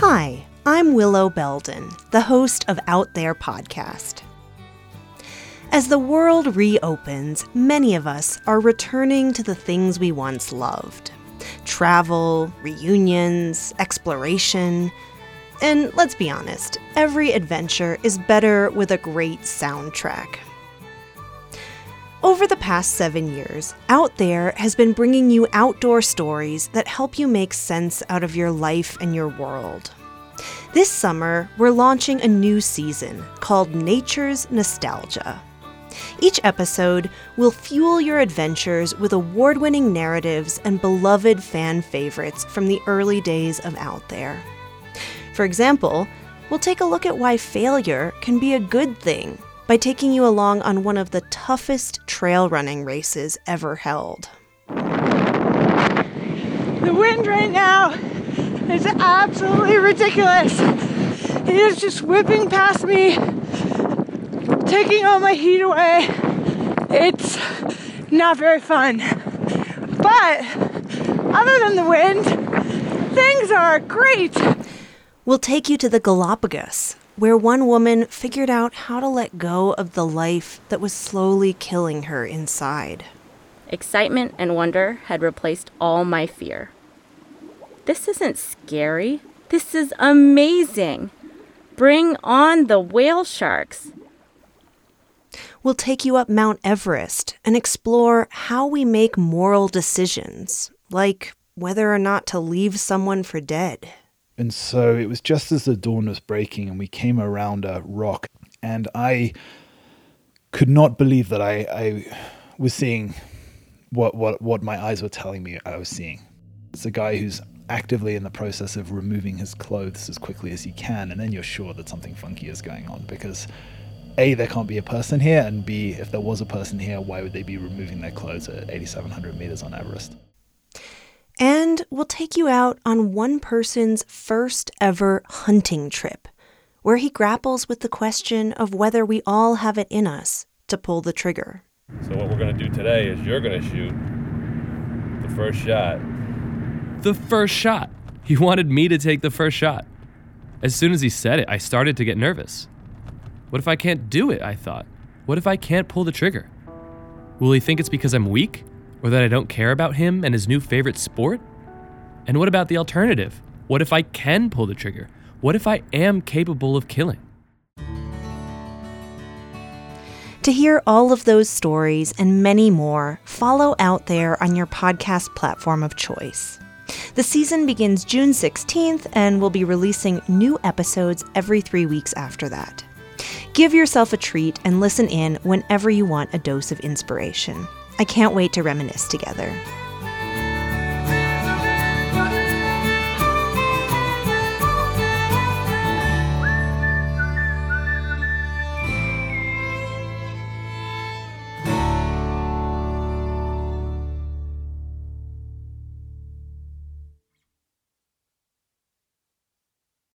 Hi, I'm Willow Belden, the host of Out There podcast. As the world reopens, many of us are returning to the things we once loved travel, reunions, exploration. And let's be honest, every adventure is better with a great soundtrack. Over the past seven years, Out There has been bringing you outdoor stories that help you make sense out of your life and your world. This summer, we're launching a new season called Nature's Nostalgia. Each episode will fuel your adventures with award winning narratives and beloved fan favorites from the early days of Out There. For example, we'll take a look at why failure can be a good thing by taking you along on one of the toughest trail running races ever held. The wind right now is absolutely ridiculous. It is just whipping past me, taking all my heat away. It's not very fun. But other than the wind, things are great. We'll take you to the Galapagos, where one woman figured out how to let go of the life that was slowly killing her inside. Excitement and wonder had replaced all my fear. This isn't scary. This is amazing. Bring on the whale sharks. We'll take you up Mount Everest and explore how we make moral decisions, like whether or not to leave someone for dead. And so it was just as the dawn was breaking and we came around a rock, and I could not believe that I, I was seeing what, what, what my eyes were telling me I was seeing. It's a guy who's actively in the process of removing his clothes as quickly as he can, and then you're sure that something funky is going on because A, there can't be a person here, and B, if there was a person here, why would they be removing their clothes at 8,700 meters on Everest? And we'll take you out on one person's first ever hunting trip, where he grapples with the question of whether we all have it in us to pull the trigger. So, what we're going to do today is you're going to shoot the first shot the first shot. He wanted me to take the first shot. As soon as he said it, I started to get nervous. What if I can't do it? I thought. What if I can't pull the trigger? Will he think it's because I'm weak? Or that I don't care about him and his new favorite sport? And what about the alternative? What if I can pull the trigger? What if I am capable of killing? To hear all of those stories and many more, follow Out There on your podcast platform of choice. The season begins June 16th and we'll be releasing new episodes every three weeks after that. Give yourself a treat and listen in whenever you want a dose of inspiration. I can't wait to reminisce together.